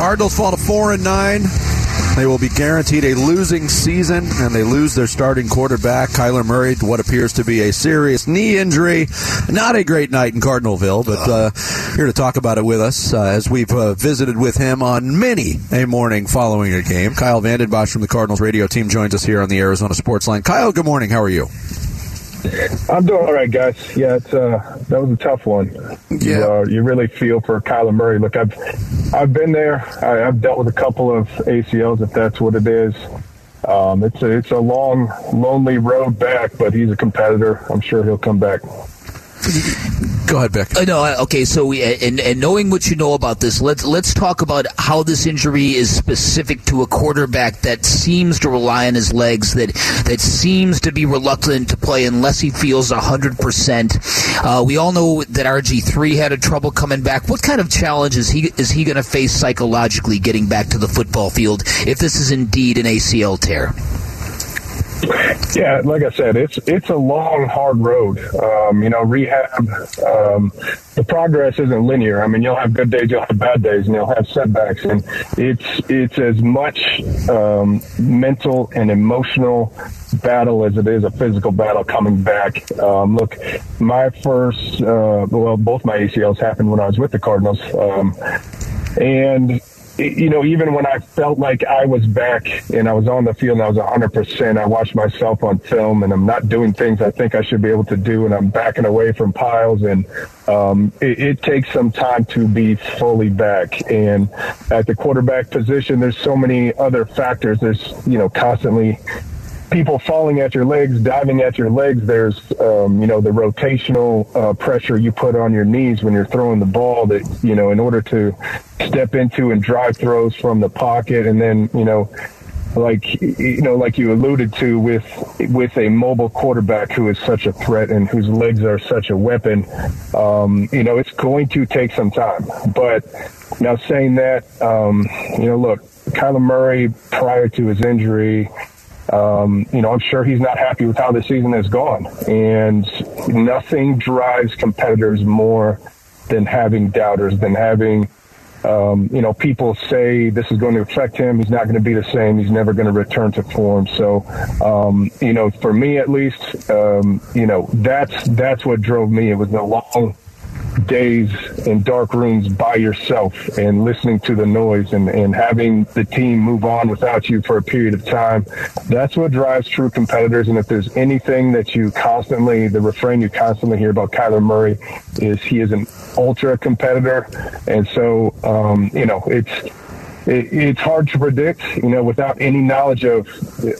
Cardinals fall to four and nine. They will be guaranteed a losing season, and they lose their starting quarterback, Kyler Murray, to what appears to be a serious knee injury. Not a great night in Cardinalville, but uh, here to talk about it with us, uh, as we've uh, visited with him on many a morning following a game. Kyle Vanden Bosch from the Cardinals radio team joins us here on the Arizona Sports Line. Kyle, good morning. How are you? I'm doing all right, guys. Yeah, it's uh, that was a tough one. Yeah, you, uh, you really feel for Kyler Murray. Look, I've I've been there. I, I've dealt with a couple of ACLs, if that's what it is. Um, it's a it's a long, lonely road back, but he's a competitor. I'm sure he'll come back. Go ahead, Beck. Uh, no, okay. So, we, and, and knowing what you know about this, let's let's talk about how this injury is specific to a quarterback that seems to rely on his legs, that that seems to be reluctant to play unless he feels hundred uh, percent. We all know that RG three had a trouble coming back. What kind of challenge is he is he going to face psychologically getting back to the football field if this is indeed an ACL tear? Yeah, like I said, it's it's a long, hard road. Um, you know, rehab. Um, the progress isn't linear. I mean, you'll have good days, you'll have bad days, and you'll have setbacks, and it's it's as much um, mental and emotional battle as it is a physical battle coming back. Um, look, my first, uh, well, both my ACLs happened when I was with the Cardinals, um, and you know, even when I felt like I was back and I was on the field and I was 100%, I watched myself on film and I'm not doing things I think I should be able to do and I'm backing away from piles. And um, it, it takes some time to be fully back. And at the quarterback position, there's so many other factors. There's, you know, constantly people falling at your legs, diving at your legs. There's, um, you know, the rotational uh, pressure you put on your knees when you're throwing the ball that, you know, in order to step into and drive throws from the pocket. And then, you know, like, you know, like you alluded to with, with a mobile quarterback who is such a threat and whose legs are such a weapon, um, you know, it's going to take some time. But now saying that, um, you know, look, Kyler Murray prior to his injury, um, you know, I'm sure he's not happy with how the season has gone. And nothing drives competitors more than having doubters, than having, um, you know, people say this is going to affect him. He's not going to be the same. He's never going to return to form. So, um, you know, for me at least, um, you know, that's that's what drove me. It was the long days in dark rooms by yourself and listening to the noise and, and having the team move on without you for a period of time. That's what drives true competitors. And if there's anything that you constantly, the refrain you constantly hear about Kyler Murray is he is an ultra competitor. And so, um, you know, it's, it, it's hard to predict, you know, without any knowledge of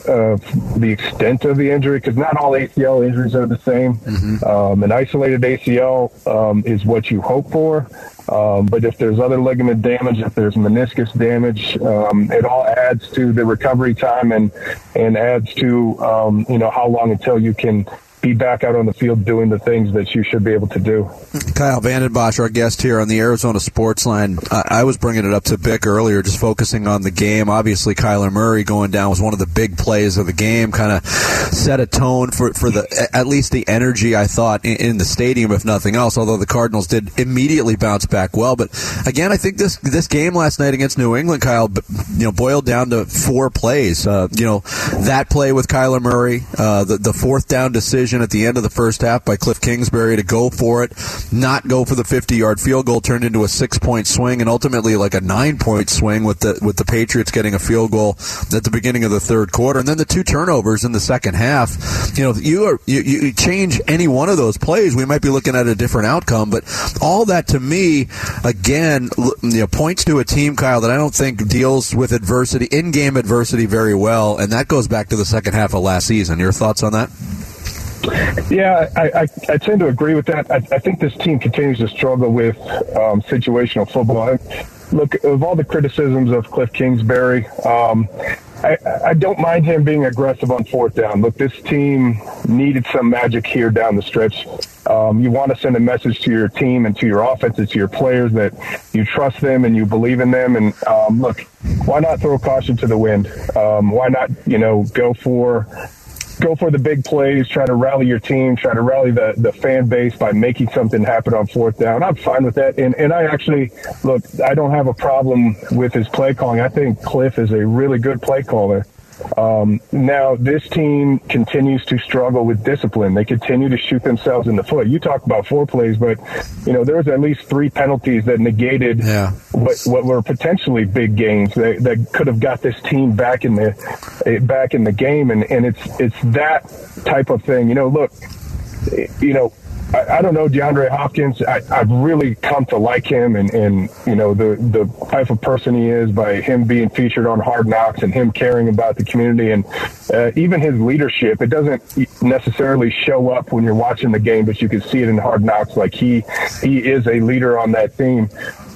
of the extent of the injury, because not all ACL injuries are the same. Mm-hmm. Um, an isolated ACL um, is what you hope for, um, but if there's other ligament damage, if there's meniscus damage, um, it all adds to the recovery time and and adds to um, you know how long until you can be back out on the field doing the things that you should be able to do. Kyle Vanden Bosch, our guest here on the Arizona Sports Line. I, I was bringing it up to Bick earlier, just focusing on the game. Obviously, Kyler Murray going down was one of the big plays of the game, kind of set a tone for, for the at least the energy I thought in, in, the stadium, if nothing else. Although the Cardinals did immediately bounce back well, but again, I think this this game last night against New England, Kyle, you know, boiled down to four plays. Uh, you know, that play with Kyler Murray, uh, the the fourth down decision decision at the end of the first half by Cliff Kingsbury to go for it, not go for the 50 yard field goal turned into a six point swing and ultimately like a nine point swing with the with the Patriots getting a field goal at the beginning of the third quarter, and then the two turnovers in the second half. You know, you are you, you change any one of those plays, we might be looking at a different outcome. But all that to me, again, you know, points to a team, Kyle, that I don't think deals with adversity, in game adversity, very well, and that goes back to the second half of last season. Your thoughts on that? Yeah, I, I, I, tend to agree with that. I, I, think this team continues to struggle with um, situational football. Look, of all the criticisms of Cliff Kingsbury, um, I, I, don't mind him being aggressive on fourth down. Look, this team needed some magic here down the stretch. Um, you want to send a message to your team and to your offense to your players that you trust them and you believe in them. And um, look, why not throw caution to the wind? Um, why not, you know, go for go for the big plays, try to rally your team, try to rally the, the fan base by making something happen on fourth down. I'm fine with that. And, and I actually, look, I don't have a problem with his play calling. I think Cliff is a really good play caller. Um, now, this team continues to struggle with discipline. They continue to shoot themselves in the foot. You talk about four plays, but you know there was at least three penalties that negated yeah. what, what were potentially big games that, that could have got this team back in the eh, back in the game. And, and it's it's that type of thing. You know, look, you know, I, I don't know DeAndre Hopkins. I, I've really come to like him, and, and you know the the type of person he is by him being featured on Hard Knocks and him caring about the community and uh, even his leadership. It doesn't necessarily show up when you're watching the game, but you can see it in Hard Knocks. Like he he is a leader on that team.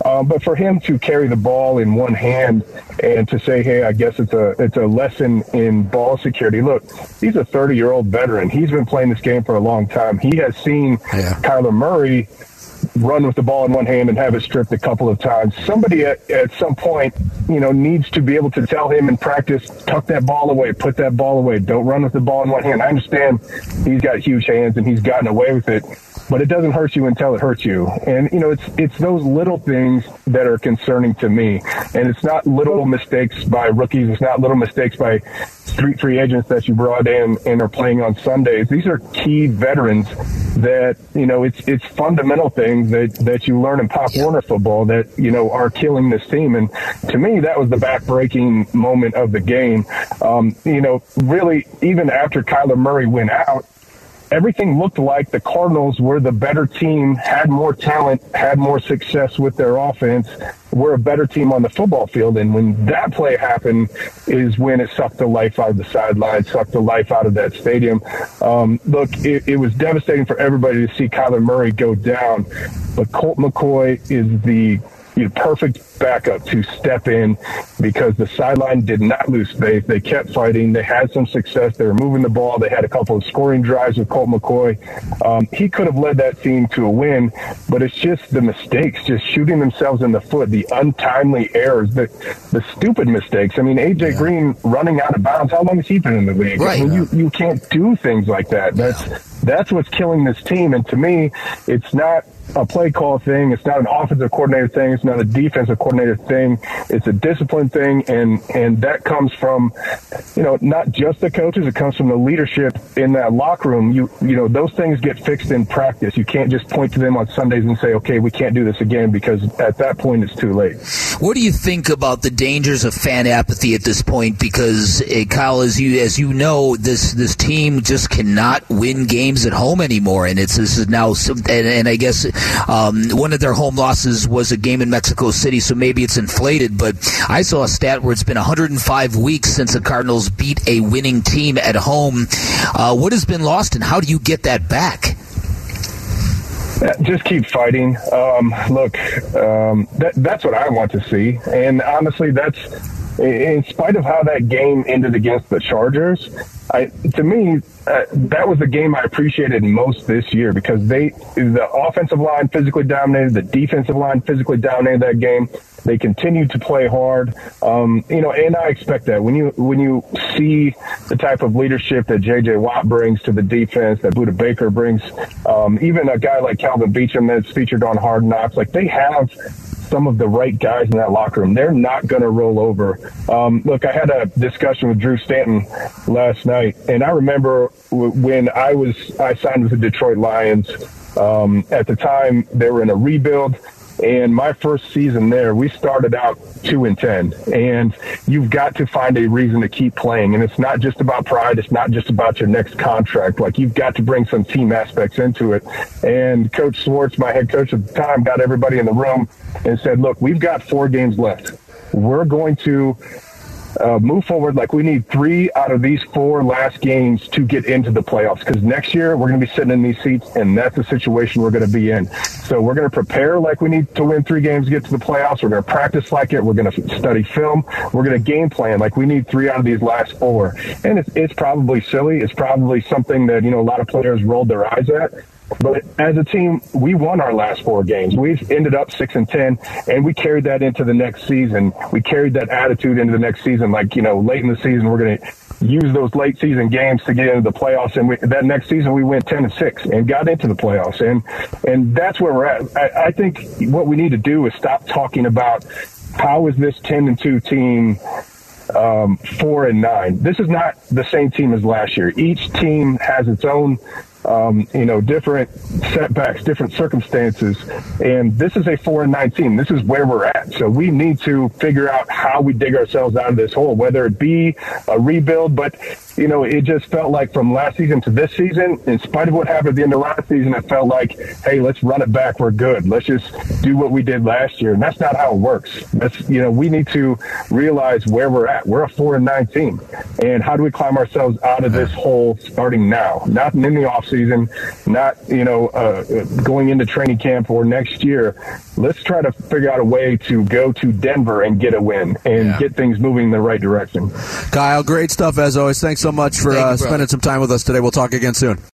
Um, but for him to carry the ball in one hand and to say, "Hey, I guess it's a it's a lesson in ball security." Look, he's a 30 year old veteran. He's been playing this game for a long time. He has seen yeah. Kyler Murray run with the ball in one hand and have it stripped a couple of times. Somebody at, at some point, you know, needs to be able to tell him in practice, tuck that ball away, put that ball away. Don't run with the ball in one hand. I understand he's got huge hands and he's gotten away with it but it doesn't hurt you until it hurts you. And you know, it's it's those little things that are concerning to me. And it's not little mistakes by rookies. It's not little mistakes by street free agents that you brought in and are playing on Sundays. These are key veterans that you know it's it's fundamental things that that you learn in Pop. Warner football that you know are killing this team. And to me, that was the backbreaking moment of the game. Um, you know, really, even after Kyler Murray went out everything looked like the Cardinals were the better team, had more talent, had more success with their offense, were a better team on the football field. And when that play happened is when it sucked the life out of the sideline, sucked the life out of that stadium. Um, look, it, it was devastating for everybody to see Kyler Murray go down, but Colt McCoy is the you perfect backup to step in because the sideline did not lose faith. They kept fighting. They had some success. They were moving the ball. They had a couple of scoring drives with Colt McCoy. Um, he could have led that team to a win, but it's just the mistakes, just shooting themselves in the foot, the untimely errors, the the stupid mistakes. I mean, AJ yeah. Green running out of bounds. How long has he been in the league? Right. I mean, you you can't do things like that. That's that's what's killing this team. And to me, it's not a play call thing. It's not an offensive coordinator thing. It's not a defensive coordinator thing. It's a discipline thing, and and that comes from, you know, not just the coaches. It comes from the leadership in that locker room. You you know, those things get fixed in practice. You can't just point to them on Sundays and say, okay, we can't do this again because at that point it's too late. What do you think about the dangers of fan apathy at this point? Because uh, Kyle, as you as you know, this this team just cannot win games at home anymore, and it's this is now, and, and I guess um, one of their home losses was a game in Mexico City, so maybe it's inflated. But I saw a stat where it's been 105 weeks since the Cardinals beat a winning team at home. Uh, what has been lost, and how do you get that back? Just keep fighting. Um, look, um, that, that's what I want to see, and honestly, that's in spite of how that game ended against the Chargers. I, to me, uh, that was the game I appreciated most this year because they, the offensive line physically dominated, the defensive line physically dominated that game. They continued to play hard, um, you know, and I expect that when you when you see the type of leadership that J.J. Watt brings to the defense, that Budda Baker brings, um, even a guy like Kelvin Beachum that's featured on Hard Knocks, like they have some of the right guys in that locker room. They're not going to roll over. Um, look, I had a discussion with Drew Stanton last night, and I remember when I was I signed with the Detroit Lions. Um, at the time, they were in a rebuild. And my first season there, we started out two and ten. And you've got to find a reason to keep playing. And it's not just about pride. It's not just about your next contract. Like you've got to bring some team aspects into it. And Coach Schwartz, my head coach at the time, got everybody in the room and said, "Look, we've got four games left. We're going to uh, move forward like we need three out of these four last games to get into the playoffs because next year we're going to be sitting in these seats and that's the situation we're going to be in. So we're going to prepare like we need to win three games to get to the playoffs. We're going to practice like it. We're going to study film. We're going to game plan like we need three out of these last four. And it's, it's probably silly. It's probably something that, you know, a lot of players rolled their eyes at. But as a team, we won our last four games. We've ended up six and ten, and we carried that into the next season. We carried that attitude into the next season. Like you know, late in the season, we're going to use those late season games to get into the playoffs. And we, that next season, we went ten and six and got into the playoffs. And and that's where we're at. I, I think what we need to do is stop talking about how is this ten and two team um, four and nine. This is not the same team as last year. Each team has its own um, you know, different setbacks, different circumstances. And this is a four and nine team. This is where we're at. So we need to figure out how we dig ourselves out of this hole, whether it be a rebuild, but you know, it just felt like from last season to this season, in spite of what happened at the end of last season, it felt like, hey, let's run it back. We're good. Let's just do what we did last year. And that's not how it works. That's, you know, we need to realize where we're at. We're a four and nine team. And how do we climb ourselves out of this hole starting now? Not in the offseason, not, you know, uh, going into training camp or next year. Let's try to figure out a way to go to Denver and get a win and yeah. get things moving in the right direction. Kyle, great stuff as always. Thanks so much for uh, spending some time with us today. We'll talk again soon.